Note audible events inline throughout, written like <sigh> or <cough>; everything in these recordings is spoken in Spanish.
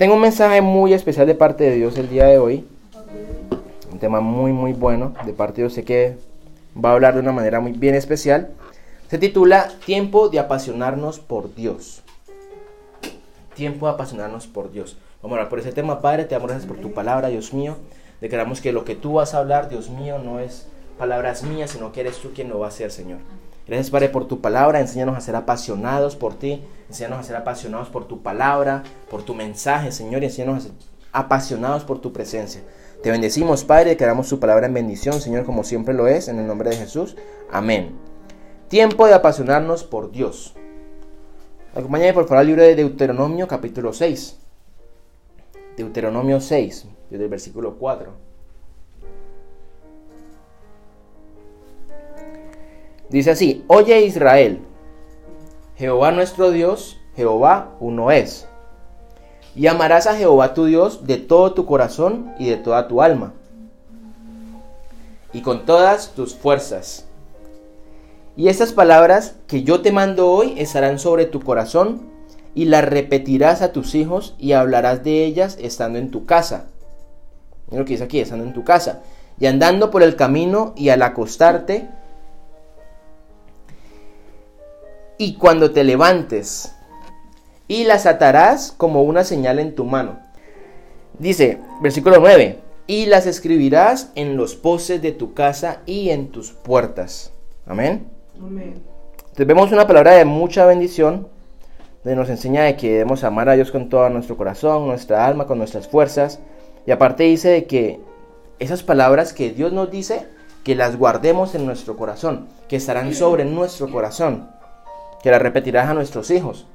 tengo un mensaje muy especial de parte de Dios el día de hoy. Un tema muy, muy bueno de parte de Dios. Sé que va a hablar de una manera muy bien especial. Se titula Tiempo de apasionarnos por Dios. Tiempo de apasionarnos por Dios. Vamos a hablar por ese tema, Padre. Te damos gracias por tu palabra, Dios mío. Declaramos que lo que tú vas a hablar, Dios mío, no es palabras mías, sino que eres tú quien lo va a hacer, Señor. Gracias, Padre, por tu palabra. Enséñanos a ser apasionados por ti. Enséñanos a ser apasionados por tu palabra, por tu mensaje, Señor. Y enséñanos a ser apasionados por tu presencia. Te bendecimos, Padre, que damos tu palabra en bendición, Señor, como siempre lo es, en el nombre de Jesús. Amén. Tiempo de apasionarnos por Dios. Acompáñame por favor al libro de Deuteronomio, capítulo 6. Deuteronomio 6, desde el versículo 4. Dice así, oye Israel, Jehová nuestro Dios, Jehová uno es. Y amarás a Jehová tu Dios de todo tu corazón y de toda tu alma, y con todas tus fuerzas. Y estas palabras que yo te mando hoy estarán sobre tu corazón, y las repetirás a tus hijos y hablarás de ellas estando en tu casa. Mira lo que dice aquí, estando en tu casa. Y andando por el camino y al acostarte, y cuando te levantes, y las atarás como una señal en tu mano. Dice, versículo 9, y las escribirás en los postes de tu casa y en tus puertas. Amén. Amén. Entonces vemos una palabra de mucha bendición, donde nos enseña de que debemos amar a Dios con todo nuestro corazón, nuestra alma, con nuestras fuerzas. Y aparte dice de que esas palabras que Dios nos dice, que las guardemos en nuestro corazón, que estarán sobre nuestro corazón que la repetirás a nuestros hijos.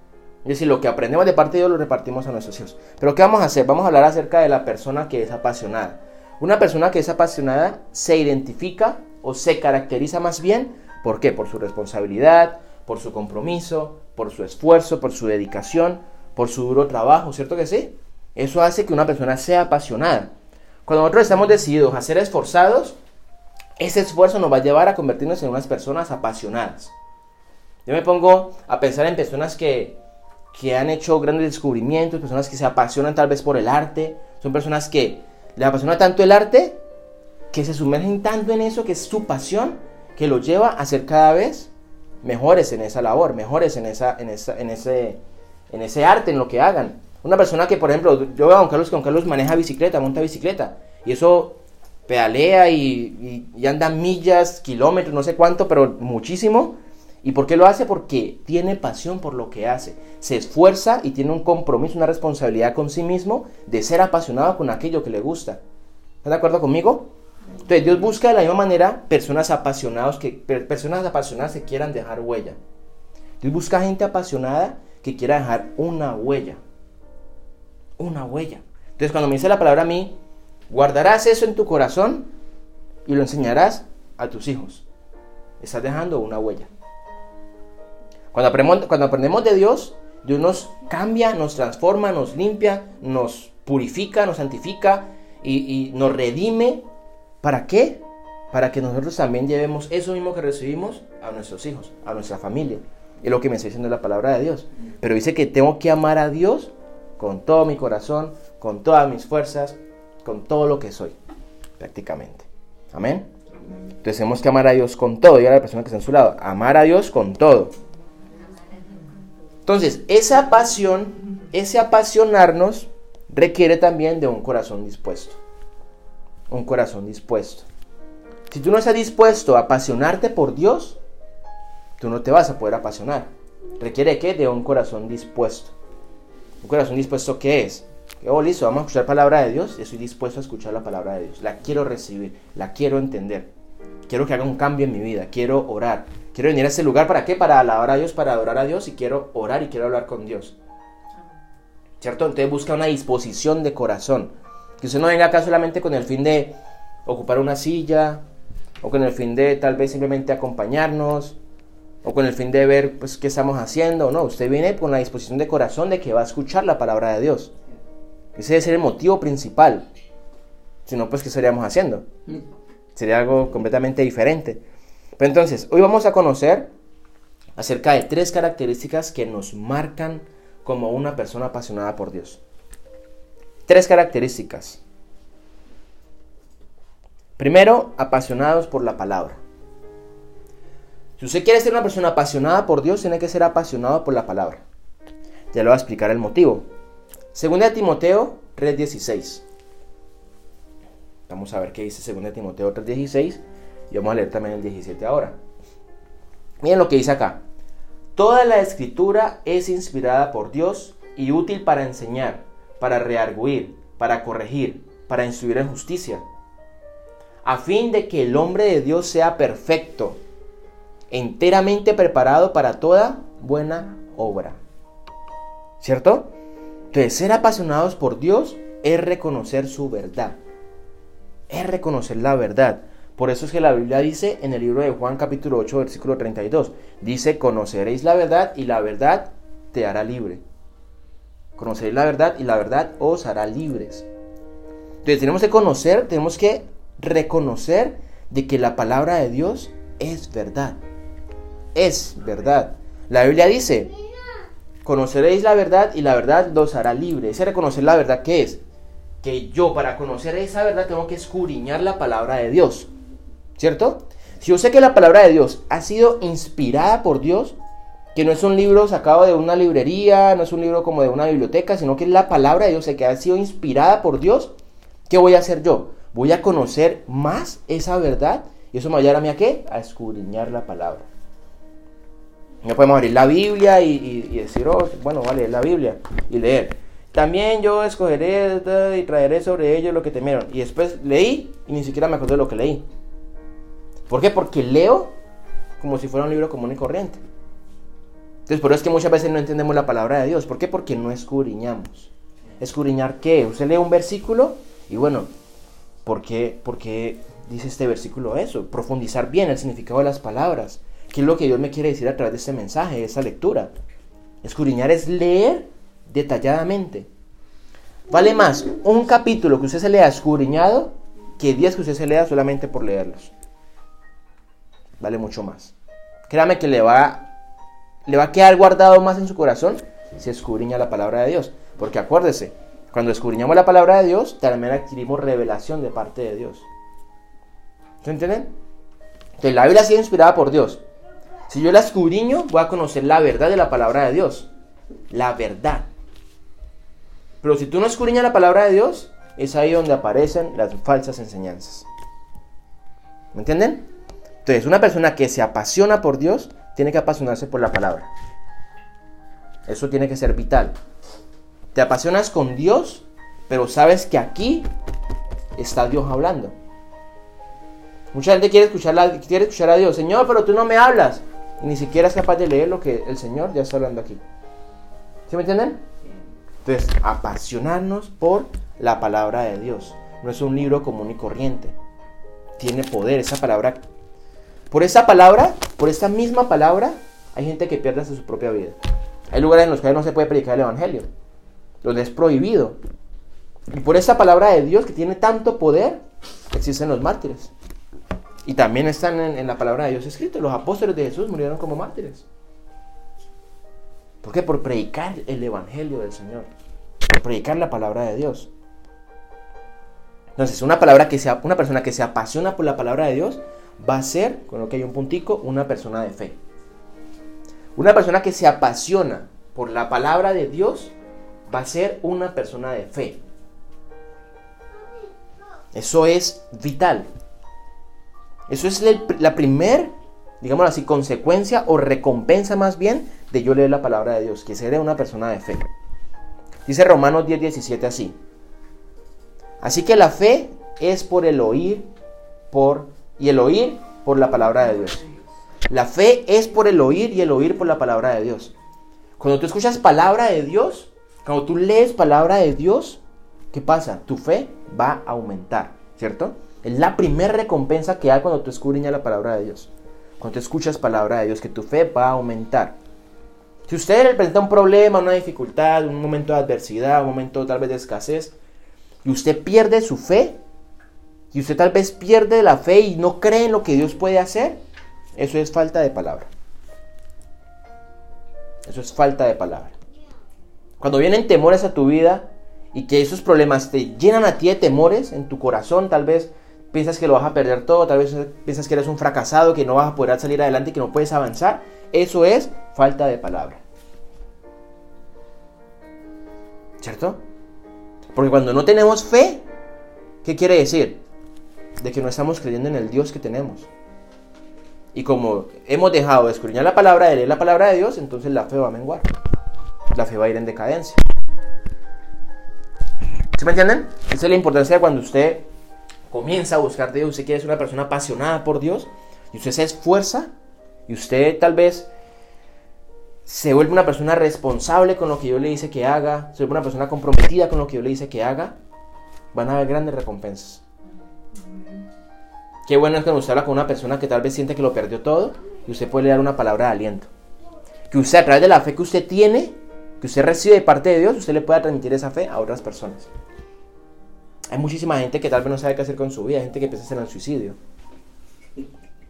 Es decir, lo que aprendemos de parte de Dios lo repartimos a nuestros hijos. Pero ¿qué vamos a hacer? Vamos a hablar acerca de la persona que es apasionada. Una persona que es apasionada se identifica o se caracteriza más bien, ¿por qué? Por su responsabilidad, por su compromiso, por su esfuerzo, por su dedicación, por su duro trabajo, ¿cierto que sí? Eso hace que una persona sea apasionada. Cuando nosotros estamos decididos a ser esforzados, ese esfuerzo nos va a llevar a convertirnos en unas personas apasionadas. Yo me pongo a pensar en personas que, han hecho grandes descubrimientos, personas que se apasionan tal vez por el arte, son personas que les apasiona tanto el arte que se sumergen tanto en eso, que es su pasión, que los lleva a ser cada vez mejores en esa labor, mejores en, esa, en, esa, en, ese, en ese arte, en lo que hagan. Una persona que, por ejemplo, yo veo a Don Carlos que Don Carlos maneja bicicleta, monta bicicleta, y eso pedalea y, y anda millas, kilómetros, no sé cuánto, pero muchísimo, ¿Y por qué lo hace? Porque tiene pasión por lo que hace. Se esfuerza y tiene un compromiso, una responsabilidad con sí mismo de ser apasionado con aquello que le gusta. ¿Estás de acuerdo conmigo? Entonces Dios busca de la misma manera personas apasionadas que, personas apasionadas que quieran dejar huella. Dios busca gente apasionada que quiera dejar una huella. Una huella. Entonces cuando me dice la palabra a mí, guardarás eso en tu corazón y lo enseñarás a tus hijos. Estás dejando una huella. Cuando aprendemos, cuando aprendemos de Dios, Dios nos cambia, nos transforma, nos limpia, nos purifica, nos santifica y, nos redime. ¿Para qué? Para que nosotros también llevemos eso mismo que recibimos a nuestros hijos, a nuestra familia. Es lo que me está diciendo la palabra de Dios. Pero dice que tengo que amar a Dios con todo mi corazón, con todas mis fuerzas, con todo lo que soy, prácticamente. Amén. Entonces tenemos que amar a Dios con todo. Y a la persona que está en su lado, amar a Dios con todo. Entonces, esa pasión, ese apasionarnos, requiere también de un corazón dispuesto. Un corazón dispuesto. Si tú no estás dispuesto a apasionarte por Dios, tú no te vas a poder apasionar. Requiere que de un corazón dispuesto. Un corazón dispuesto qué es? Que, oh, listo, vamos a escuchar palabra de Dios. Estoy dispuesto a escuchar la palabra de Dios. La quiero recibir, la quiero entender. Quiero que haga un cambio en mi vida. Quiero orar. Quiero venir a ese lugar para qué? Para alabar a Dios, para adorar a Dios y quiero orar y quiero hablar con Dios. ¿Cierto? Entonces busca una disposición de corazón. Que usted no venga acá solamente con el fin de ocupar una silla o con el fin de tal vez simplemente acompañarnos o con el fin de ver pues qué estamos haciendo. No, usted viene con la disposición de corazón de que va a escuchar la palabra de Dios. Ese debe ser el motivo principal. Si no, pues ¿qué estaríamos haciendo? Mm. Sería algo completamente diferente. Pero entonces, hoy vamos a conocer acerca de tres características que nos marcan como una persona apasionada por Dios. tres características. Primero, apasionados por la palabra. Si usted quiere ser una persona apasionada por Dios, tiene que ser apasionado por la palabra. Ya le voy a explicar el motivo. Segunda de Timoteo 3:16. Vamos a ver qué dice Segunda de Timoteo 3:16 y vamos a leer también el 17 ahora. Miren lo que dice acá. Toda la escritura es inspirada por Dios y útil para enseñar, para rearguir, para corregir, para instruir en justicia, a fin de que el hombre de Dios sea perfecto, enteramente preparado para toda buena obra. ¿Cierto? Entonces, ser apasionados por Dios es reconocer su verdad. Es reconocer la verdad. Por eso es que la Biblia dice en el libro de Juan capítulo 8 versículo 32, dice, conoceréis la verdad y la verdad te hará libre. Conoceréis la verdad y la verdad os hará libres. Entonces tenemos que conocer, tenemos que reconocer de que la palabra de Dios es verdad. Es verdad. La Biblia dice, conoceréis la verdad y la verdad los hará libres. Ese reconocer la verdad, ¿qué es? Que yo para conocer esa verdad tengo que escudriñar la palabra de Dios. ¿Cierto? Si yo sé que la palabra de Dios ha sido inspirada por Dios, que no es un libro sacado de una librería, no es un libro como de una biblioteca, sino que es la palabra de Dios, que ha sido inspirada por Dios, ¿qué voy a hacer yo? Voy a conocer más esa verdad y eso me va a a mí a qué? A escudriñar la palabra. No podemos abrir la Biblia y, decir, oh, bueno, vale, la Biblia y leer. También yo escogeré y traeré sobre ellos lo que temieron. Y después leí y ni siquiera me acordé de lo que leí. ¿Por qué? Porque leo como si fuera un libro común y corriente. Entonces, por eso es que muchas veces no entendemos la palabra de Dios. ¿Por qué? Porque no escudriñamos. ¿Escudriñar qué? Usted lee un versículo y bueno, ¿por qué, ¿por qué dice este versículo eso? Profundizar bien el significado de las palabras. ¿Qué es lo que Dios me quiere decir a través de este mensaje, de esa lectura? Escudriñar es leer detalladamente. Vale más un capítulo que usted se lea escudriñado que 10 que usted se lea solamente por leerlos vale mucho más. Créame que le va, le va a quedar guardado más en su corazón si escudriña la palabra de Dios. Porque acuérdese, cuando escudriñamos la palabra de Dios, también adquirimos revelación de parte de Dios. ¿Se entienden? La Biblia ha sido inspirada por Dios. Si yo la escudriño, voy a conocer la verdad de la palabra de Dios. La verdad. Pero si tú no escudriñas la palabra de Dios, es ahí donde aparecen las falsas enseñanzas. ¿Me entienden? Entonces, una persona que se apasiona por Dios tiene que apasionarse por la palabra. Eso tiene que ser vital. Te apasionas con Dios, pero sabes que aquí está Dios hablando. Mucha gente quiere escuchar, quiere escuchar a Dios. Señor, pero tú no me hablas. Y ni siquiera es capaz de leer lo que el Señor ya está hablando aquí. ¿Sí me entienden? Entonces, apasionarnos por la palabra de Dios. No es un libro común y corriente. Tiene poder. Esa palabra por esa palabra, por esta misma palabra, hay gente que pierde su propia vida. Hay lugares en los que no se puede predicar el Evangelio, donde es prohibido. Y por esa palabra de Dios que tiene tanto poder, existen los mártires. Y también están en, la palabra de Dios escrito. Los apóstoles de Jesús murieron como mártires. ¿Por qué? Por predicar el Evangelio del Señor. Por predicar la palabra de Dios. Entonces, una, palabra que sea, una persona que se apasiona por la palabra de Dios va a ser, con lo que hay un puntico, una persona de fe. Una persona que se apasiona por la palabra de Dios va a ser una persona de fe. Eso es vital. Eso es la primer, digamos así, consecuencia o recompensa más bien de yo leer la palabra de Dios, que seré una persona de fe. Dice Romanos 10, 17 así. Así que la fe es por el oír, por y el oír por la palabra de Dios. La fe es por el oír y el oír por la palabra de Dios. Cuando tú escuchas palabra de Dios, cuando tú lees palabra de Dios, ¿qué pasa? Tu fe va a aumentar, ¿cierto? Es la primera recompensa que hay cuando tú escudriñas la palabra de Dios. Cuando tú escuchas palabra de Dios, que tu fe va a aumentar. Si usted le presenta un problema, una dificultad, un momento de adversidad, un momento tal vez de escasez, y usted pierde su fe, y usted tal vez pierde la fe y no cree en lo que Dios puede hacer, eso es falta de palabra. Eso es falta de palabra. Cuando vienen temores a tu vida y que esos problemas te llenan a ti de temores en tu corazón, tal vez piensas que lo vas a perder todo, tal vez piensas que eres un fracasado, que no vas a poder salir adelante, que no puedes avanzar, eso es falta de palabra. ¿Cierto? Porque cuando no tenemos fe, ¿qué quiere decir? De que no estamos creyendo en el Dios que tenemos. Y como hemos dejado de escudriñar la palabra, de leer la palabra de Dios, entonces la fe va a menguar. La fe va a ir en decadencia. ¿Sí me entienden? Esa es la importancia de cuando usted comienza a buscar de Dios, usted quiere ser una persona apasionada por Dios, y usted se esfuerza, y usted tal vez se vuelve una persona responsable con lo que yo le dice que haga, se vuelve una persona comprometida con lo que yo le dice que haga, van a haber grandes recompensas. Qué bueno es cuando usted habla con una persona que tal vez siente que lo perdió todo y usted puede dar una palabra de aliento. Que usted a través de la fe que usted tiene, que usted recibe de parte de Dios, usted le pueda transmitir esa fe a otras personas. Hay muchísima gente que tal vez no sabe qué hacer con su vida, gente que piensa en el suicidio.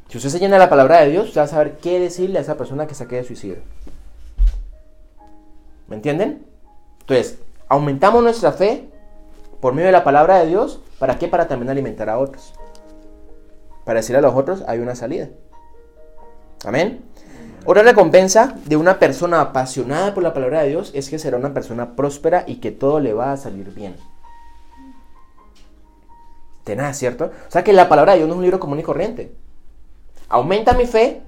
Si usted se llena la palabra de Dios, usted va a saber qué decirle a esa persona que saque de suicidio. ¿Me entienden? Entonces, aumentamos nuestra fe por medio de la palabra de Dios. ¿Para qué? Para también alimentar a otros. Para decirle a los otros, hay una salida. Amén. Otra recompensa de una persona apasionada por la palabra de Dios es que será una persona próspera y que todo le va a salir bien de nada, ¿cierto? O sea que la palabra de Dios no es un libro común y corriente. Aumenta mi fe,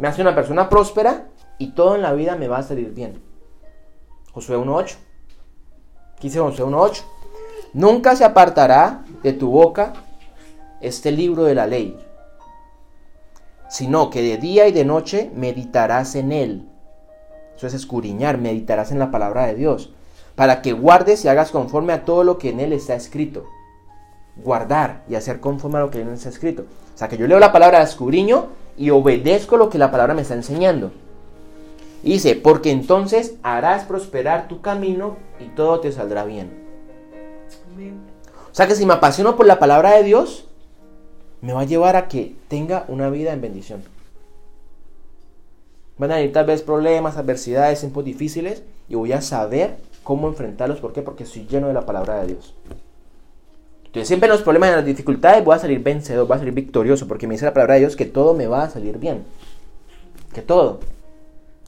me hace una persona próspera y todo en la vida me va a salir bien. Josué 1.8. ¿Qué dice Josué 1.8? Nunca se apartará de tu boca este libro de la ley, sino que de día y de noche meditarás en él. Eso es escudriñar, meditarás en la palabra de Dios, para que guardes y hagas conforme a todo lo que en él está escrito guardar y hacer conforme a lo que en está escrito. O sea, que yo leo la palabra, escudriño y obedezco lo que la palabra me está enseñando. Y dice, porque entonces harás prosperar tu camino y todo te saldrá bien. O sea que si me apasiono por la palabra de Dios, me va a llevar a que tenga una vida en bendición. Van a venir tal vez problemas, adversidades, tiempos difíciles y voy a saber cómo enfrentarlos. ¿Por qué? Porque estoy lleno de la palabra de Dios. Entonces siempre en los problemas, en las dificultades voy a salir vencedor, voy a salir victorioso, porque me dice la palabra de Dios que todo me va a salir bien. Que todo.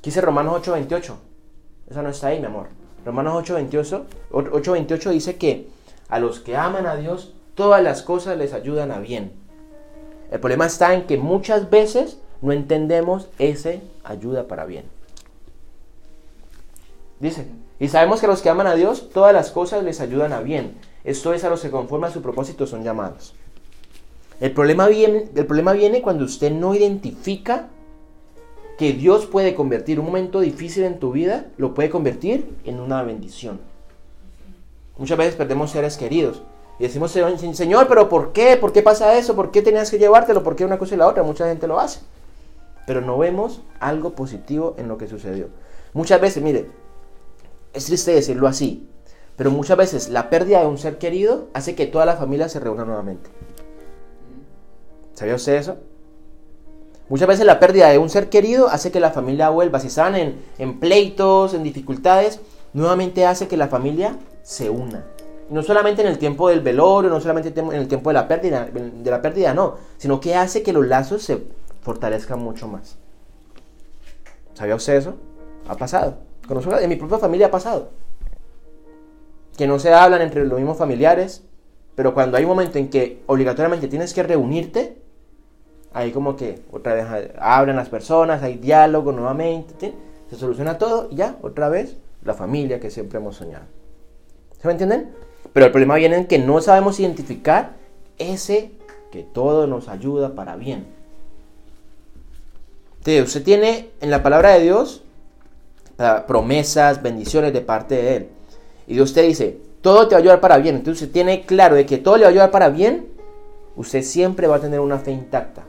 ¿Qué dice Romanos 8:28? Esa no está ahí, mi amor. Romanos 8:28 8, dice que a los que aman a Dios, todas las cosas les ayudan a bien. El problema está en que muchas veces no entendemos ese ayuda para bien. Dice, y sabemos que a los que aman a Dios, todas las cosas les ayudan a bien. Esto es a los que conforme a su propósito son llamados. El problema, viene, el problema viene cuando usted no identifica que Dios puede convertir un momento difícil en tu vida, lo puede convertir en una bendición. Muchas veces perdemos seres queridos y decimos, Señor, pero ¿por qué? ¿Por qué pasa eso? ¿Por qué tenías que llevártelo? ¿Por qué una cosa y la otra? Mucha gente lo hace. Pero no vemos algo positivo en lo que sucedió. Muchas veces, mire, es triste decirlo así, pero muchas veces la pérdida de un ser querido hace que toda la familia se reúna nuevamente. ¿Sabía usted eso? Muchas veces la pérdida de un ser querido hace que la familia vuelva. Si están en, en pleitos, en dificultades, nuevamente hace que la familia se una. No solamente en el tiempo del velorio, no solamente en el tiempo de la pérdida, de la pérdida no, sino que hace que los lazos se fortalezcan mucho más. ¿Sabía usted eso? Ha pasado. Con nosotros, en mi propia familia ha pasado que no se hablan entre los mismos familiares, pero cuando hay un momento en que obligatoriamente tienes que reunirte, ahí como que otra vez hablan las personas, hay diálogo nuevamente, se soluciona todo y ya, otra vez, la familia que siempre hemos soñado. ¿Se me entienden? Pero el problema viene en que no sabemos identificar ese que todo nos ayuda para bien. Usted tiene en la palabra de Dios promesas, bendiciones de parte de Él y Dios te dice, todo te va a ayudar para bien, entonces usted tiene claro de que todo le va a ayudar para bien, usted siempre va a tener una fe intacta.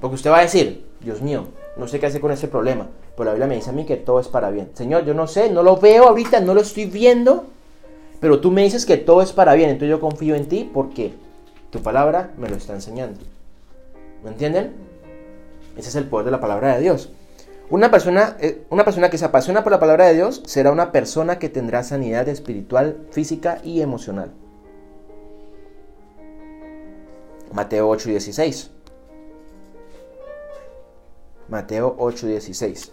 Porque usted va a decir, Dios mío, no sé qué hacer con ese problema, pero la Biblia me dice a mí que todo es para bien. Señor, yo no sé, no lo veo ahorita, no lo estoy viendo, pero tú me dices que todo es para bien, entonces yo confío en ti porque tu palabra me lo está enseñando. ¿Me entienden? Ese es el poder de la palabra de Dios. Una persona, eh, una persona que se apasiona por la palabra de Dios será una persona que tendrá sanidad espiritual, física y emocional. Mateo 8 y 16. Mateo 8 y 16.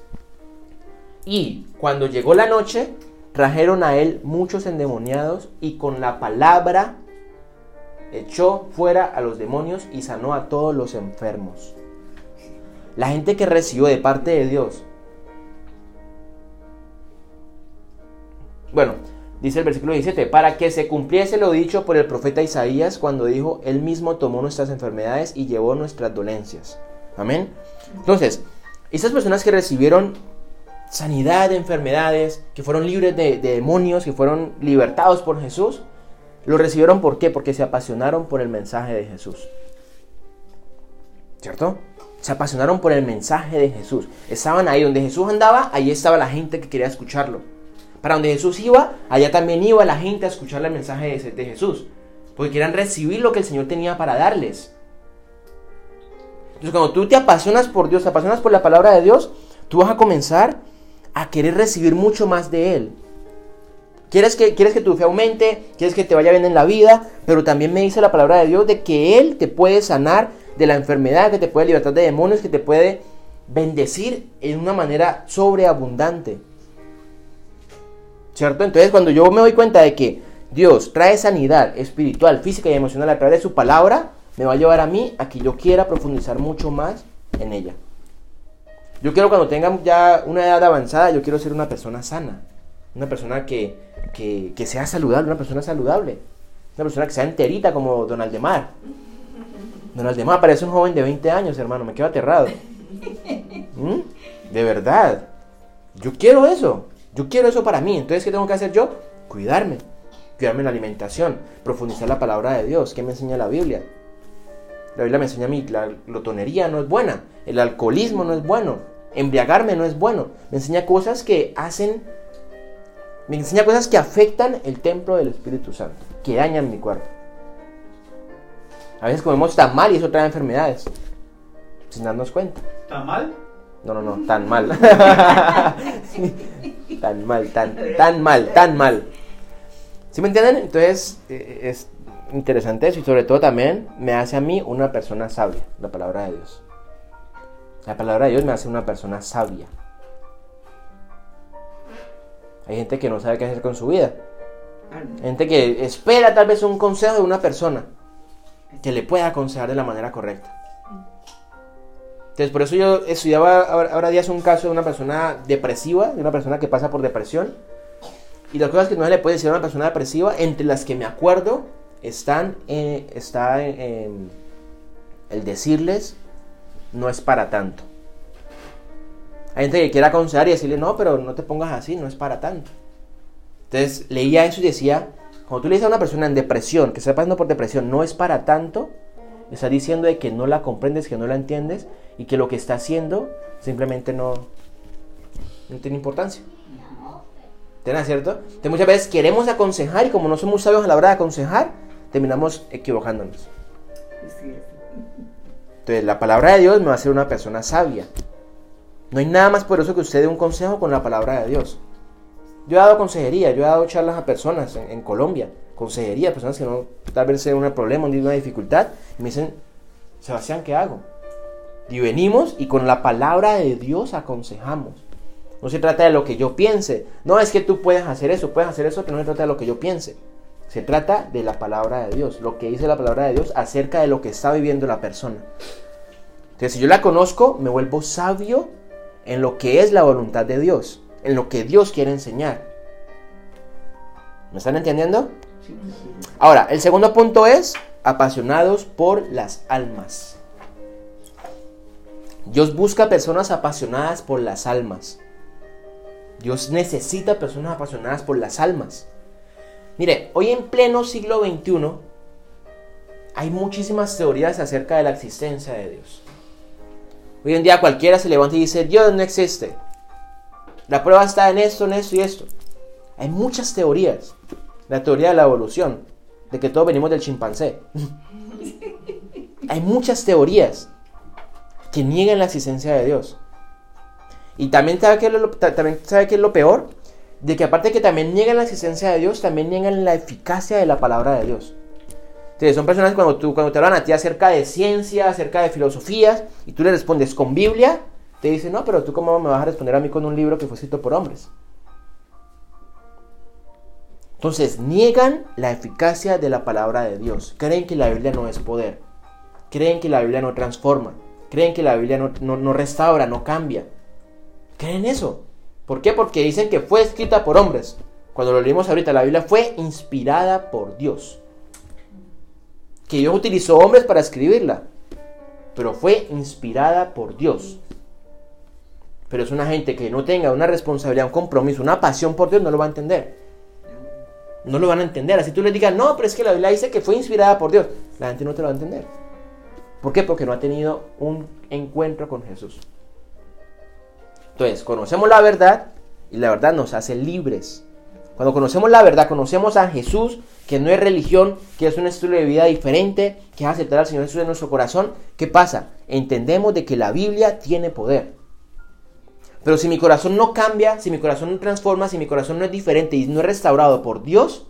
Y cuando llegó la noche, trajeron a él muchos endemoniados y con la palabra echó fuera a los demonios y sanó a todos los enfermos. La gente que recibió de parte de Dios. Bueno, dice el versículo 17, para que se cumpliese lo dicho por el profeta Isaías cuando dijo, Él mismo tomó nuestras enfermedades y llevó nuestras dolencias. Amén. Entonces, estas personas que recibieron sanidad de enfermedades, que fueron libres de, demonios, que fueron libertados por Jesús, lo recibieron ¿por qué? Porque se apasionaron por el mensaje de Jesús. ¿Cierto? Se apasionaron por el mensaje de Jesús. Estaban ahí donde Jesús andaba, ahí estaba la gente que quería escucharlo. Para donde Jesús iba, allá también iba la gente a escuchar el mensaje de, de Jesús. Porque querían recibir lo que el Señor tenía para darles. Entonces cuando tú te apasionas por Dios, te apasionas por la palabra de Dios, tú vas a comenzar a querer recibir mucho más de Él. Quieres que, quieres que tu fe aumente, quieres que te vaya bien en la vida, pero también me dice la palabra de Dios de que Él te puede sanar de la enfermedad, que te puede libertar de demonios, que te puede bendecir en una manera sobreabundante. ¿Cierto? Entonces cuando yo me doy cuenta de que Dios trae sanidad espiritual, física y emocional a través de su palabra, me va a llevar a mí a que yo quiera profundizar mucho más en ella. Yo quiero cuando tenga ya una edad avanzada, yo quiero ser una persona sana. Una persona que, que, sea saludable, una persona saludable. Una persona que sea enterita como Donald Demar. Donald Demar parece un joven de 20 años, hermano, me quedo aterrado. ¿Mm? De verdad. Yo quiero eso. Yo quiero eso para mí. Entonces, ¿qué tengo que hacer yo? Cuidarme. Cuidarme la alimentación. Profundizar la palabra de Dios. ¿Qué me enseña la Biblia? La Biblia me enseña a mí, la glotonería no es buena. El alcoholismo no es bueno. Embriagarme no es bueno. Me enseña cosas que hacen me enseña cosas que afectan el templo del Espíritu Santo, que dañan mi cuerpo. A veces comemos tan mal y eso trae enfermedades, sin darnos cuenta. ¿Tan mal? No, no, no, tan mal. <laughs> tan mal, tan, tan mal, tan mal. ¿Sí me entienden? Entonces eh, es interesante eso y sobre todo también me hace a mí una persona sabia, la palabra de Dios. La palabra de Dios me hace una persona sabia. Hay gente que no sabe qué hacer con su vida. Gente que espera tal vez un consejo de una persona que le pueda aconsejar de la manera correcta. Entonces, por eso yo estudiaba ahora días un caso de una persona depresiva, de una persona que pasa por depresión. Y las cosas que no se le puede decir a una persona depresiva, entre las que me acuerdo, están, eh, está el decirles, no es para tanto. Hay gente que quiere aconsejar y decirle, no, pero no te pongas así, no es para tanto. Entonces leía eso y decía, cuando tú le dices a una persona en depresión, que está pasando por depresión, no es para tanto, está diciendo de que no la comprendes, que no la entiendes y que lo que está haciendo simplemente no, no tiene importancia. ¿Tienes cierto? Entonces muchas veces queremos aconsejar y como no somos sabios a la hora de aconsejar, terminamos equivocándonos. Entonces la palabra de Dios me va a hacer una persona sabia. No hay nada más poderoso que usted dé un consejo con la palabra de Dios. Yo he dado consejería, yo he dado charlas a personas en, Colombia, consejería, personas que no tal vez sea un problema, una dificultad, y me dicen, Sebastián, ¿qué hago? Y venimos y con la palabra de Dios aconsejamos. No se trata de lo que yo piense. No es que tú puedes hacer eso, puedes hacer eso, pero no se trata de lo que yo piense. Se trata de la palabra de Dios, lo que dice la palabra de Dios acerca de lo que está viviendo la persona. Entonces, si yo la conozco, me vuelvo sabio en lo que es la voluntad de Dios, en lo que Dios quiere enseñar. ¿Me están entendiendo? Ahora, el segundo punto es apasionados por las almas. Dios busca personas apasionadas por las almas. Dios necesita personas apasionadas por las almas. Mire, hoy en pleno siglo XXI hay muchísimas teorías acerca de la existencia de Dios. Hoy en día cualquiera se levanta y dice, Dios no existe. La prueba está en esto, en esto y esto. Hay muchas teorías. La teoría de la evolución, de que todos venimos del chimpancé. Hay muchas teorías que niegan la existencia de Dios. Y también sabe que también sabe es lo peor, de que aparte de que también niegan la existencia de Dios, también niegan la eficacia de la palabra de Dios. Entonces, son personas que cuando, tú, cuando te hablan a ti acerca de ciencia, acerca de filosofías, y tú le respondes con Biblia, te dicen, no, pero tú cómo me vas a responder a mí con un libro que fue escrito por hombres. Entonces, niegan la eficacia de la palabra de Dios. Creen que la Biblia no es poder. Creen que la Biblia no transforma. Creen que la Biblia no, no, no restaura, no cambia. Creen eso. ¿Por qué? Porque dicen que fue escrita por hombres. Cuando lo leímos ahorita, la Biblia fue inspirada por Dios. Que Dios utilizó hombres para escribirla. Pero fue inspirada por Dios. Pero es una gente que no tenga una responsabilidad, un compromiso, una pasión por Dios, no lo va a entender. No lo van a entender. Así tú le digas, no, pero es que la Biblia dice que fue inspirada por Dios. La gente no te lo va a entender. ¿Por qué? Porque no ha tenido un encuentro con Jesús. Entonces, conocemos la verdad y la verdad nos hace libres. Cuando conocemos la verdad, conocemos a Jesús, que no es religión, que es un estilo de vida diferente, que es aceptar al Señor Jesús en nuestro corazón. ¿Qué pasa? Entendemos de que la Biblia tiene poder. Pero si mi corazón no cambia, si mi corazón no transforma, si mi corazón no es diferente y no es restaurado por Dios,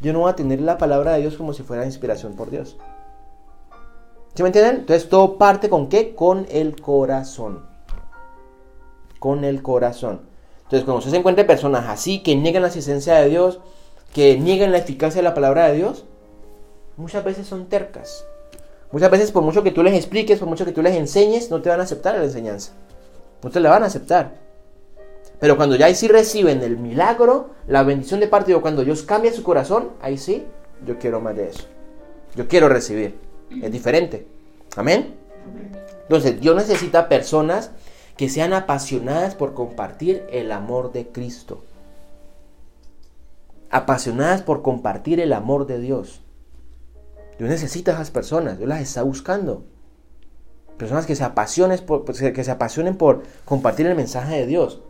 yo no voy a tener la palabra de Dios como si fuera inspiración por Dios. ¿Sí me entienden? Entonces todo parte con qué? Con el corazón con el corazón. Entonces, cuando usted se encuentre personas así que niegan la existencia de Dios, que niegan la eficacia de la palabra de Dios, muchas veces son tercas. Muchas veces, por mucho que tú les expliques, por mucho que tú les enseñes, no te van a aceptar la enseñanza. No te la van a aceptar. Pero cuando ya ahí sí reciben el milagro, la bendición de parte de Dios, cuando Dios cambia su corazón, ahí sí, yo quiero más de eso. Yo quiero recibir. Es diferente. Amén. Entonces, Dios necesita personas que sean apasionadas por compartir el amor de Cristo. Apasionadas por compartir el amor de Dios. Dios necesita a esas personas, Dios las está buscando. Personas que se apasionen por, pues, que se apasionen por compartir el mensaje de Dios.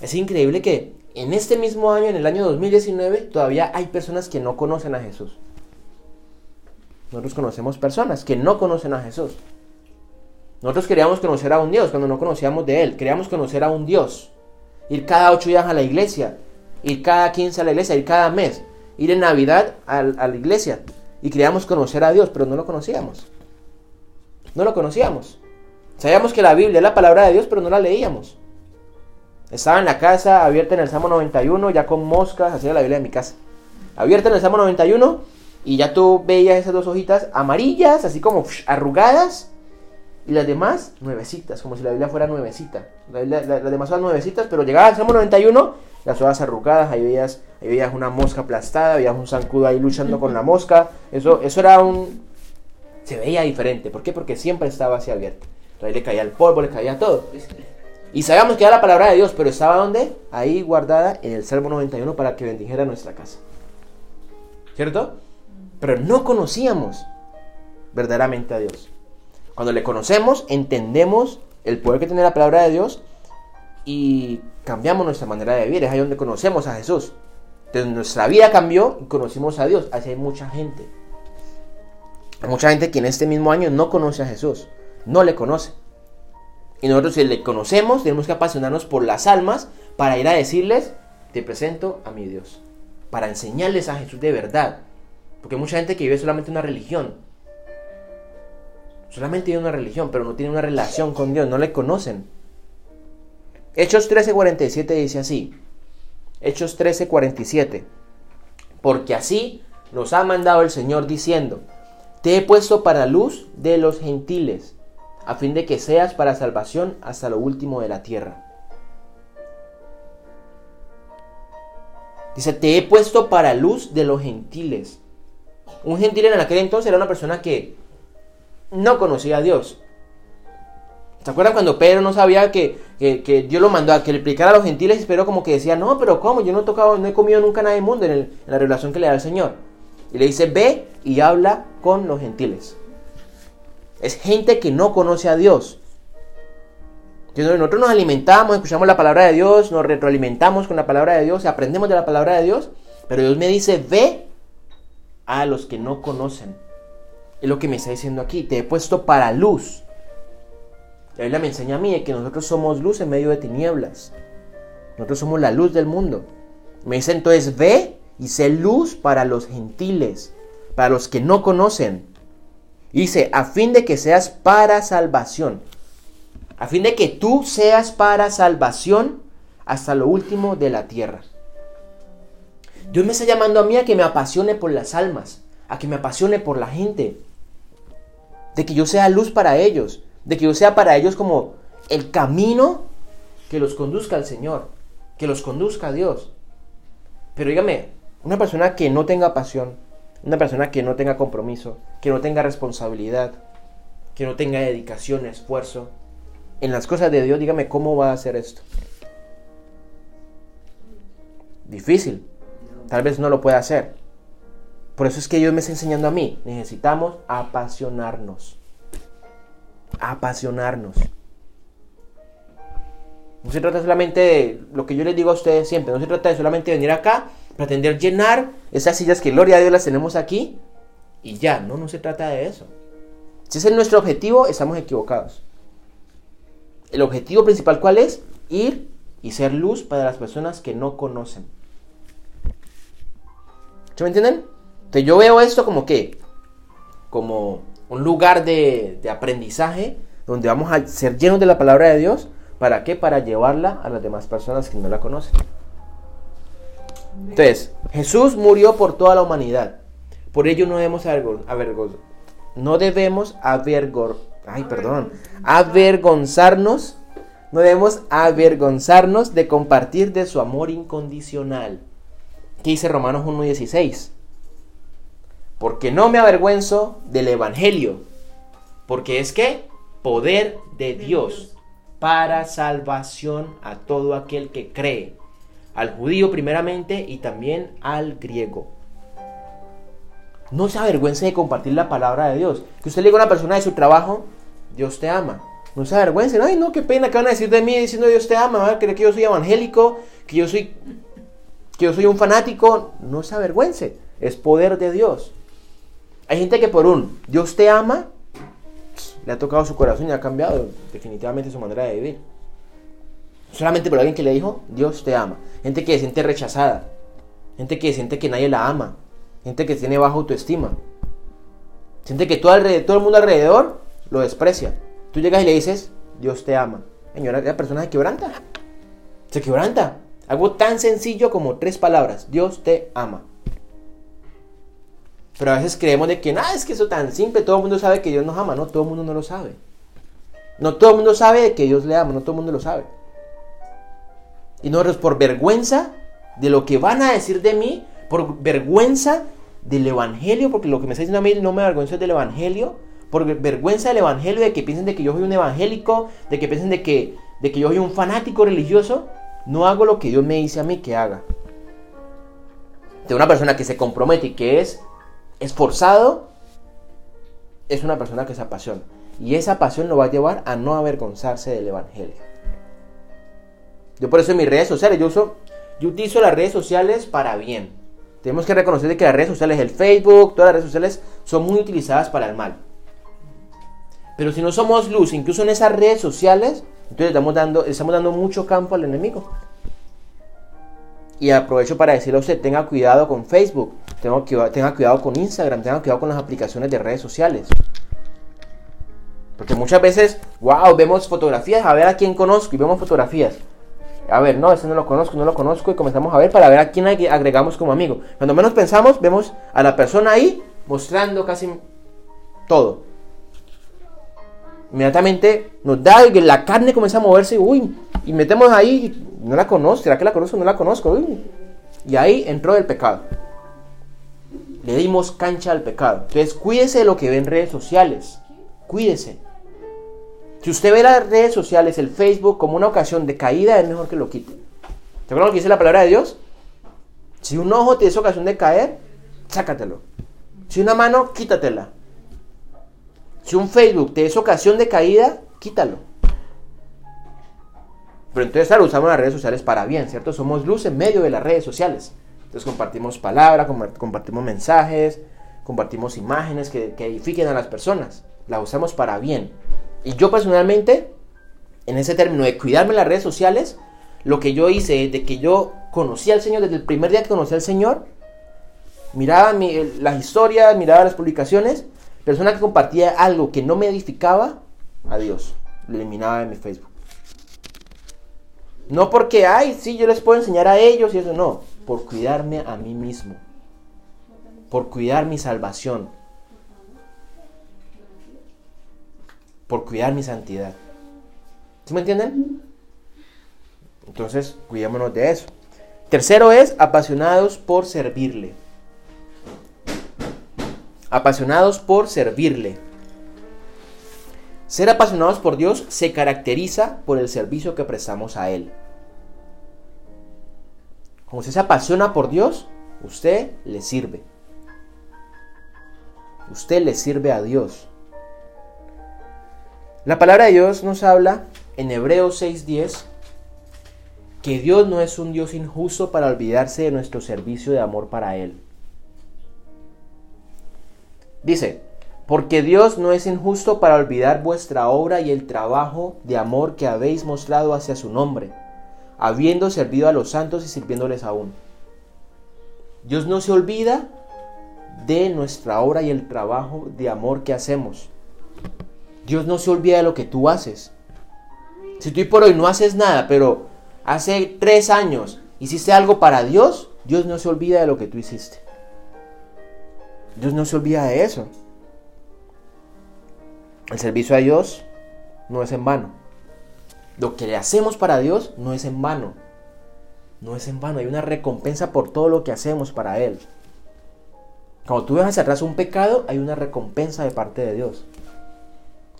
Es increíble que en este mismo año, en el año 2019, todavía hay personas que no conocen a Jesús. Nosotros conocemos personas que no conocen a Jesús. Nosotros queríamos conocer a un Dios cuando no conocíamos de Él. Queríamos conocer a un Dios. Ir cada ocho días a la iglesia. Ir cada quince a la iglesia. Ir cada mes. Ir en Navidad a, la iglesia. Y queríamos conocer a Dios, pero no lo conocíamos. No lo conocíamos. Sabíamos que la Biblia es la palabra de Dios, pero no la leíamos. Estaba en la casa, abierta en el Salmo 91, ya con moscas, así era la Biblia de mi casa. Abierta en el Salmo 91, y ya tú veías esas dos hojitas amarillas, así como arrugadas, y las demás, nuevecitas, como si la Biblia fuera nuevecita. las demás son nuevecitas, pero llegaba al Salmo 91, las hojas arrugadas, ahí veías, ahí veías una mosca aplastada, veías un zancudo ahí luchando con la mosca. Eso, eso era un... Se veía diferente. ¿Por qué? Porque siempre estaba así abierto. Ahí le caía el polvo, le caía todo. Y sabíamos que era la palabra de Dios, pero estaba donde? Ahí guardada en el Salmo 91 para que bendijera nuestra casa. ¿Cierto? Pero no conocíamos verdaderamente a Dios. Cuando le conocemos, entendemos el poder que tiene la palabra de Dios y cambiamos nuestra manera de vivir. Es ahí donde conocemos a Jesús. Entonces nuestra vida cambió y conocimos a Dios. Así hay mucha gente. Hay mucha gente que en este mismo año no conoce a Jesús. No le conoce. Y nosotros si le conocemos, tenemos que apasionarnos por las almas para ir a decirles, te presento a mi Dios. Para enseñarles a Jesús de verdad. Porque hay mucha gente que vive solamente una religión. Solamente tiene una religión, pero no tiene una relación con Dios, no le conocen. Hechos 13:47 dice así. Hechos 13:47. Porque así nos ha mandado el Señor diciendo, te he puesto para luz de los gentiles, a fin de que seas para salvación hasta lo último de la tierra. Dice, te he puesto para luz de los gentiles. Un gentil en aquel entonces era una persona que no conocía a Dios. ¿Se acuerdan cuando Pedro no sabía que, Dios lo mandó a que le explicara a los gentiles? Pero como que decía, no, pero ¿cómo? Yo no he tocado, no he comido nunca nada mundo en, en la revelación que le da el Señor. Y le dice, ve y habla con los gentiles. Es gente que no conoce a Dios. Nosotros nos alimentamos, escuchamos la palabra de Dios, nos retroalimentamos con la palabra de Dios, aprendemos de la palabra de Dios, pero Dios me dice, ve a los que no conocen. Es lo que me está diciendo aquí. Te he puesto para luz. La Biblia me enseña a mí que nosotros somos luz en medio de tinieblas. Nosotros somos la luz del mundo. Me dice entonces, ve y sé luz para los gentiles, para los que no conocen. Dice, a fin de que seas para salvación. A fin de que tú seas para salvación hasta lo último de la tierra. Dios me está llamando a mí a que me apasione por las almas, a que me apasione por la gente, de que yo sea luz para ellos, de que yo sea para ellos como el camino que los conduzca al Señor, que los conduzca a Dios. Pero dígame, una persona que no tenga pasión, una persona que no tenga compromiso, que no tenga responsabilidad, que no tenga dedicación, esfuerzo en las cosas de Dios, dígame cómo va a hacer esto. Difícil. Tal vez no lo pueda hacer. Por eso es que Dios me está enseñando a mí. Necesitamos apasionarnos. Apasionarnos. No se trata solamente de lo que yo les digo a ustedes siempre. No se trata de solamente venir acá, pretender llenar esas sillas que gloria a Dios las tenemos aquí y ya. No, no se trata de eso. Si ese es nuestro objetivo, estamos equivocados. El objetivo principal, ¿cuál es? Ir y ser luz para las personas que no conocen. ¿Se me entienden? Yo veo esto como que, como un lugar de, aprendizaje donde vamos a ser llenos de la palabra de Dios. ¿Para qué? Para llevarla a las demás personas que no la conocen. Entonces, Jesús murió por toda la humanidad. Por ello no debemos avergonzarnos. No debemos avergonzarnos. Ay, perdón. Avergonzarnos. No debemos avergonzarnos de compartir de su amor incondicional. ¿Qué dice Romanos 1.16? Porque no me avergüenzo del Evangelio. Porque es que poder de Dios para salvación a todo aquel que cree. Al judío primeramente y también al griego. No se avergüence de compartir la palabra de Dios. Que usted le diga a una persona de su trabajo, Dios te ama. No se avergüence. Ay, no, qué pena que van a decir de mí diciendo Dios te ama. Van a creer que yo soy evangélico, que yo soy que yo soy un fanático, no se avergüence, es poder de Dios. Hay gente que por un Dios te ama, le ha tocado su corazón y ha cambiado definitivamente su manera de vivir. Solamente por alguien que le dijo, Dios te ama. Gente que se siente rechazada, gente que siente que nadie la ama, gente que tiene baja autoestima, gente que todo, alrededor, todo el mundo alrededor lo desprecia. Tú llegas y le dices, Dios te ama. Señora, la persona se quebranta. Se quebranta. Algo tan sencillo como tres palabras. Dios te ama. Pero a veces creemos de que, nada, es que eso tan simple, todo el mundo sabe que Dios nos ama. No, todo el mundo no lo sabe. No todo el mundo sabe que Dios le ama, no todo el mundo lo sabe. Y nosotros por vergüenza de lo que van a decir de mí, por vergüenza del Evangelio, porque lo que me está diciendo a mí no me avergüenza del Evangelio, por vergüenza del Evangelio, de que piensen de que yo soy un evangélico, de que piensen de que, de que yo soy un fanático religioso, no hago lo que Dios me dice a mí que haga. De una persona que se compromete y que es esforzado, es una persona que se apasiona. Y esa pasión lo va a llevar a no avergonzarse del Evangelio. Yo por eso en mis redes sociales, yo, uso, yo utilizo las redes sociales para bien. Tenemos que reconocer que las redes sociales, el Facebook, todas las redes sociales son muy utilizadas para el mal. Pero si no somos luz, incluso en esas redes sociales, entonces estamos dando, estamos dando mucho campo al enemigo. Y aprovecho para decirle a usted, tenga cuidado con Facebook, tenga, tenga cuidado con Instagram, tenga cuidado con las aplicaciones de redes sociales. Porque muchas veces, wow, vemos fotografías, a ver a quién conozco y vemos fotografías. A ver, no, ese no lo conozco, no lo conozco y comenzamos a ver para ver a quién agregamos como amigo. Cuando menos pensamos, vemos a la persona ahí mostrando casi todo inmediatamente nos da la carne comienza a moverse uy, y metemos ahí, no la conozco, ¿será que la conozco? No la conozco. Y ahí entró el pecado. Le dimos cancha al pecado. Entonces cuídese de lo que ve en redes sociales. Cuídese. Si usted ve las redes sociales, el Facebook, como una ocasión de caída, es mejor que lo quite. ¿Te acuerdas lo que dice la palabra de Dios? Si un ojo te es ocasión de caer, sácatelo. Si una mano, quítatela. Si un Facebook te es ocasión de caída, quítalo. Pero entonces ahora usamos las redes sociales para bien, ¿cierto? Somos luz en medio de las redes sociales. Entonces compartimos palabras, compartimos mensajes, compartimos imágenes que, edifiquen a las personas. Las usamos para bien. Y yo personalmente en ese término de cuidarme las redes sociales, lo que yo hice de que yo conocí al Señor, desde el primer día que conocí al Señor, miraba las historias, miraba las publicaciones, persona que compartía algo que no me edificaba, adiós, lo eliminaba de mi Facebook. No porque, ay, sí, yo les puedo enseñar a ellos y eso, no, por cuidarme a mí mismo, por cuidar mi salvación, por cuidar mi santidad. ¿Sí me entienden? Entonces, cuidémonos de eso. Tercero es apasionados por servirle. Apasionados por servirle. Ser apasionados por Dios se caracteriza por el servicio que prestamos a Él. Como usted se apasiona por Dios, usted le sirve. Usted le sirve a Dios. La palabra de Dios nos habla en Hebreos 6:10 que Dios no es un Dios injusto para olvidarse de nuestro servicio de amor para Él. Dice, porque Dios no es injusto para olvidar vuestra obra y el trabajo de amor que habéis mostrado hacia su nombre, habiendo servido a los santos y sirviéndoles aún. Dios no se olvida de nuestra obra y el trabajo de amor que hacemos. Dios no se olvida de lo que tú haces. Si tú por hoy no haces nada, pero hace tres años hiciste algo para Dios, Dios no se olvida de lo que tú hiciste. Dios no se olvida de eso. El servicio a Dios no es en vano. Lo que le hacemos para Dios no es en vano. No es en vano. Hay una recompensa por todo lo que hacemos para Él. Cuando tú dejas atrás un pecado, hay una recompensa de parte de Dios.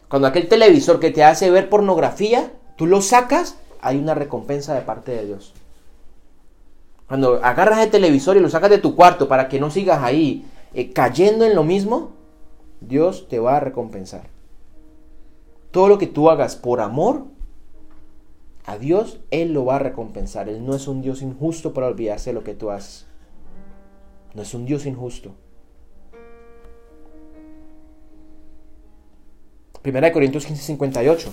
Cuando aquel televisor que te hace ver pornografía, tú lo sacas, hay una recompensa de parte de Dios. Cuando agarras el televisor y lo sacas de tu cuarto para que no sigas ahí eh, cayendo en lo mismo, Dios te va a recompensar. Todo lo que tú hagas por amor a Dios, Él lo va a recompensar. Él no es un Dios injusto para olvidarse de lo que tú haces. No es un Dios injusto. Primera de Corintios 15, 58.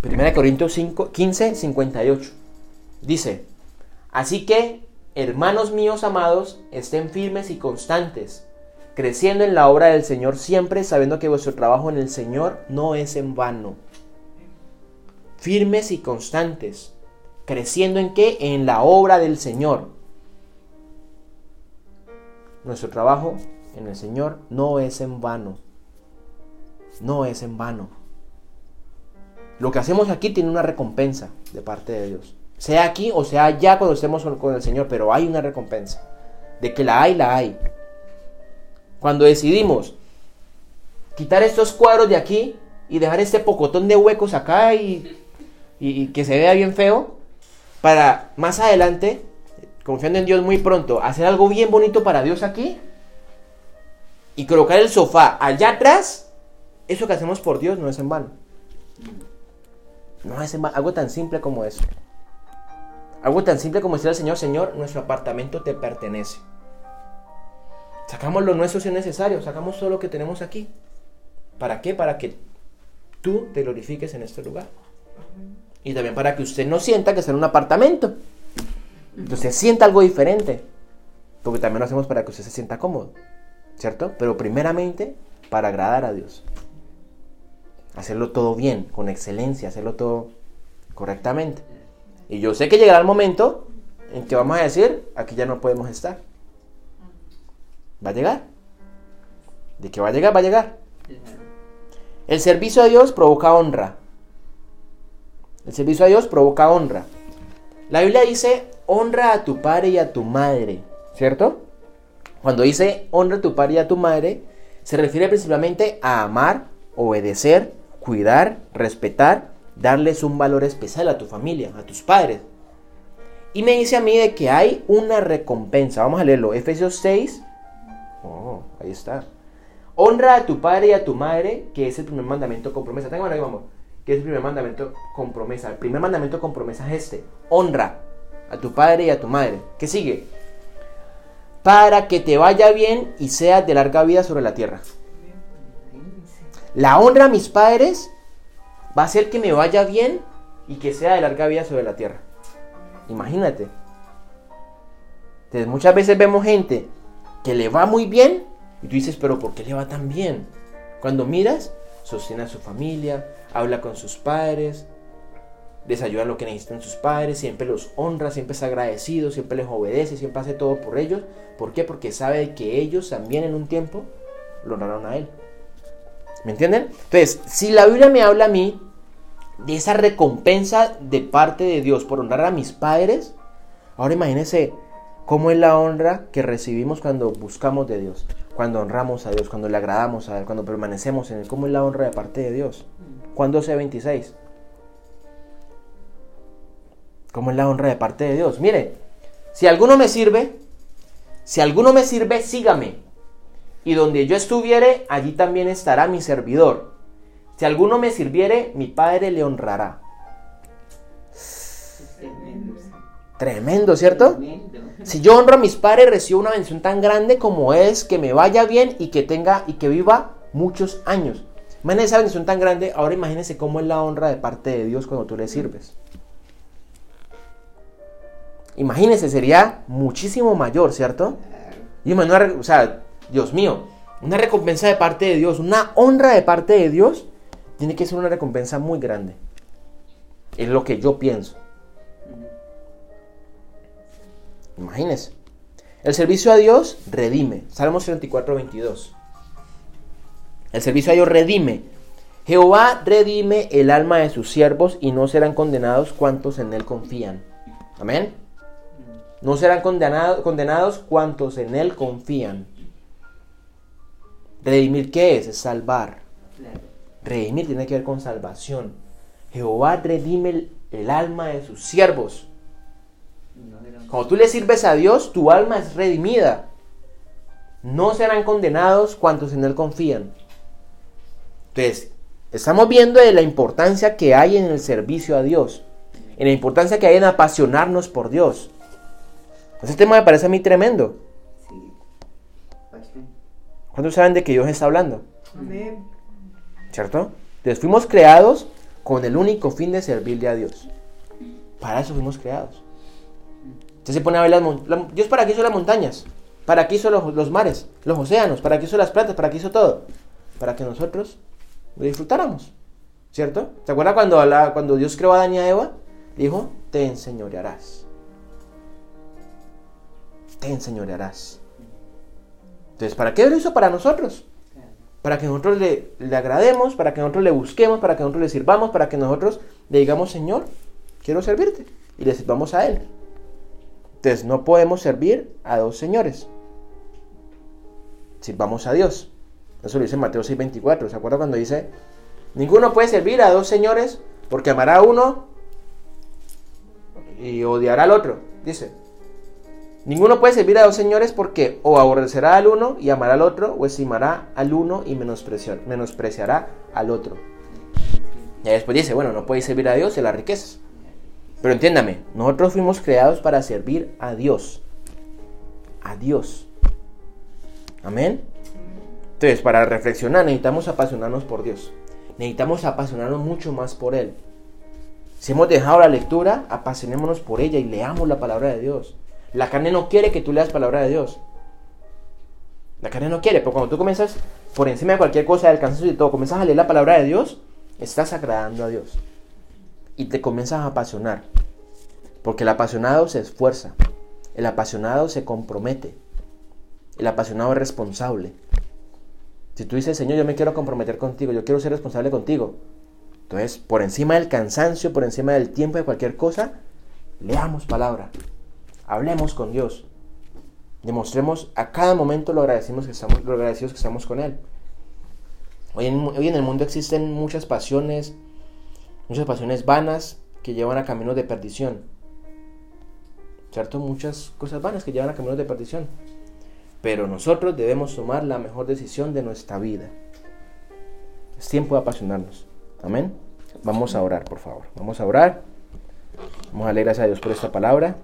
Primera de Corintios 5, 15, 58. Dice, así que, hermanos míos amados, estén firmes y constantes, creciendo en la obra del Señor siempre, sabiendo que vuestro trabajo en el Señor no es en vano. Firmes y constantes, creciendo en qué? En la obra del Señor. Nuestro trabajo en el Señor no es en vano. No es en vano. Lo que hacemos aquí tiene una recompensa de parte de Dios. Sea aquí o sea allá cuando estemos con el Señor, pero hay una recompensa. De que la hay, la hay. Cuando decidimos quitar estos cuadros de aquí y dejar este pocotón de huecos acá y, y, que se vea bien feo, para más adelante, confiando en Dios muy pronto, hacer algo bien bonito para Dios aquí y colocar el sofá allá atrás, eso que hacemos por Dios no es en vano. No es algo tan simple como eso. Algo tan simple como decir al Señor, Señor, nuestro apartamento te pertenece. Sacamos lo nuestro si es necesario, sacamos todo lo que tenemos aquí. ¿Para qué? Para que tú te glorifiques en este lugar. Y también para que usted no sienta que está en un apartamento. Entonces sienta algo diferente. Porque también lo hacemos para que usted se sienta cómodo. ¿Cierto? Pero primeramente para agradar a Dios hacerlo todo bien, con excelencia, hacerlo todo correctamente. Y yo sé que llegará el momento en que vamos a decir, aquí ya no podemos estar. Va a llegar. De que va a llegar, va a llegar. El servicio a Dios provoca honra. El servicio a Dios provoca honra. La Biblia dice, honra a tu padre y a tu madre, ¿cierto? Cuando dice honra a tu padre y a tu madre, se refiere principalmente a amar, obedecer, cuidar, respetar, darles un valor especial a tu familia, a tus padres. Y me dice a mí de que hay una recompensa. Vamos a leerlo. Efesios 6. Oh, ahí está. Honra a tu padre y a tu madre, que es el primer mandamiento con promesa. Tengo ahí, vamos. Que es el primer mandamiento con. El primer mandamiento con promesa es este. Honra a tu padre y a tu madre. ¿Qué sigue? Para que te vaya bien y seas de larga vida sobre la tierra. La honra a mis padres va a hacer que me vaya bien y que sea de larga vida sobre la tierra. Imagínate. Entonces muchas veces vemos gente que le va muy bien y tú dices, pero ¿por qué le va tan bien? Cuando miras, sostiene a su familia, habla con sus padres, les ayuda lo que necesitan sus padres, siempre los honra, siempre es agradecido, siempre les obedece, siempre hace todo por ellos. ¿Por qué? Porque sabe que ellos también en un tiempo lo honraron a él. ¿Me entienden? Entonces, si la Biblia me habla a mí de esa recompensa de parte de Dios por honrar a mis padres, ahora imagínense cómo es la honra que recibimos cuando buscamos de Dios, cuando honramos a Dios, cuando le agradamos a Él, cuando permanecemos en Él, cómo es la honra de parte de Dios. Juan 12, 26. ¿Cómo es la honra de parte de Dios? Mire, si alguno me sirve, si alguno me sirve, sígame. Y donde yo estuviere, allí también estará mi servidor. Si alguno me sirviere, mi Padre le honrará. Tremendo, ¿cierto? Si yo honro a mis padres, recibo una bendición tan grande como es que me vaya bien y que tenga y que viva muchos años. Imagínense esa bendición tan grande. Ahora imagínense cómo es la honra de parte de Dios cuando tú le sirves. Imagínense, sería muchísimo mayor, ¿cierto? Y o sea, Dios mío, una recompensa de parte de Dios, una honra de parte de Dios, tiene que ser una recompensa muy grande. Es lo que yo pienso. Imagínense. El servicio a Dios redime. Salmos 34, 22. El servicio a Dios redime. Jehová redime el alma de sus siervos y no serán condenados cuantos en él confían. Amén. No serán condenados, cuantos en Él confían. Redimir, ¿qué es? Es salvar. Redimir tiene que ver con salvación. Jehová redime el, alma de sus siervos. Cuando tú le sirves a Dios, tu alma es redimida. No serán condenados cuantos en Él confían. Entonces, estamos viendo de la importancia que hay en el servicio a Dios. En la importancia que hay en apasionarnos por Dios. Ese tema me parece a mí tremendo. Sí. ¿Cuántos saben de que Dios está hablando? Amén. ¿Cierto? Entonces fuimos creados con el único fin de servirle a Dios. Para eso fuimos creados. Usted se pone a ver las montañas. Dios para qué hizo las montañas, para qué hizo los, mares, los océanos, para qué hizo las plantas, para qué hizo todo. Para que nosotros lo disfrutáramos. ¿Cierto? ¿Se acuerda cuando, cuando Dios creó a Adán y a Eva? Dijo, te enseñorearás te enseñorearás. Entonces, ¿para qué lo hizo para nosotros? Para que nosotros le, agrademos, para que nosotros le busquemos, para que nosotros le sirvamos, para que nosotros le digamos, Señor, quiero servirte. Y le sirvamos a Él. Entonces, no podemos servir a dos señores. Sirvamos a Dios. Eso lo dice Mateo 6:24. ¿Se acuerda cuando dice, ninguno puede servir a dos señores porque amará a uno y odiará al otro? Dice, Ninguno puede servir a dos señores porque o aborrecerá al uno y amará al otro, o estimará al uno y menospreciará al otro. Y después dice, bueno, no puede servir a Dios y las riquezas. Pero entiéndame, nosotros fuimos creados para servir a Dios. A Dios. Amén. Entonces, para reflexionar necesitamos apasionarnos por Dios. Necesitamos apasionarnos mucho más por Él. Si hemos dejado la lectura, apasionémonos por ella y leamos la palabra de Dios. La carne no quiere que tú leas palabra de Dios. La carne no quiere, pero cuando tú comienzas por encima de cualquier cosa, del cansancio y todo, comienzas a leer la palabra de Dios, estás agradando a Dios. Y te comienzas a apasionar. Porque el apasionado se esfuerza. El apasionado se compromete. El apasionado es responsable. Si tú dices, Señor, yo me quiero comprometer contigo, yo quiero ser responsable contigo. Entonces, por encima del cansancio, por encima del tiempo de cualquier cosa, leamos palabra. Hablemos con Dios. Demostremos a cada momento lo agradecidos que estamos, lo agradecidos que estamos con Él. Hoy en, el mundo existen muchas pasiones, muchas pasiones vanas que llevan a caminos de perdición. ¿Cierto? Muchas cosas vanas que llevan a caminos de perdición. Pero nosotros debemos tomar la mejor decisión de nuestra vida. Es tiempo de apasionarnos. Amén. Vamos a orar, por favor. Vamos a orar. Vamos a darle gracias a Dios por esta palabra.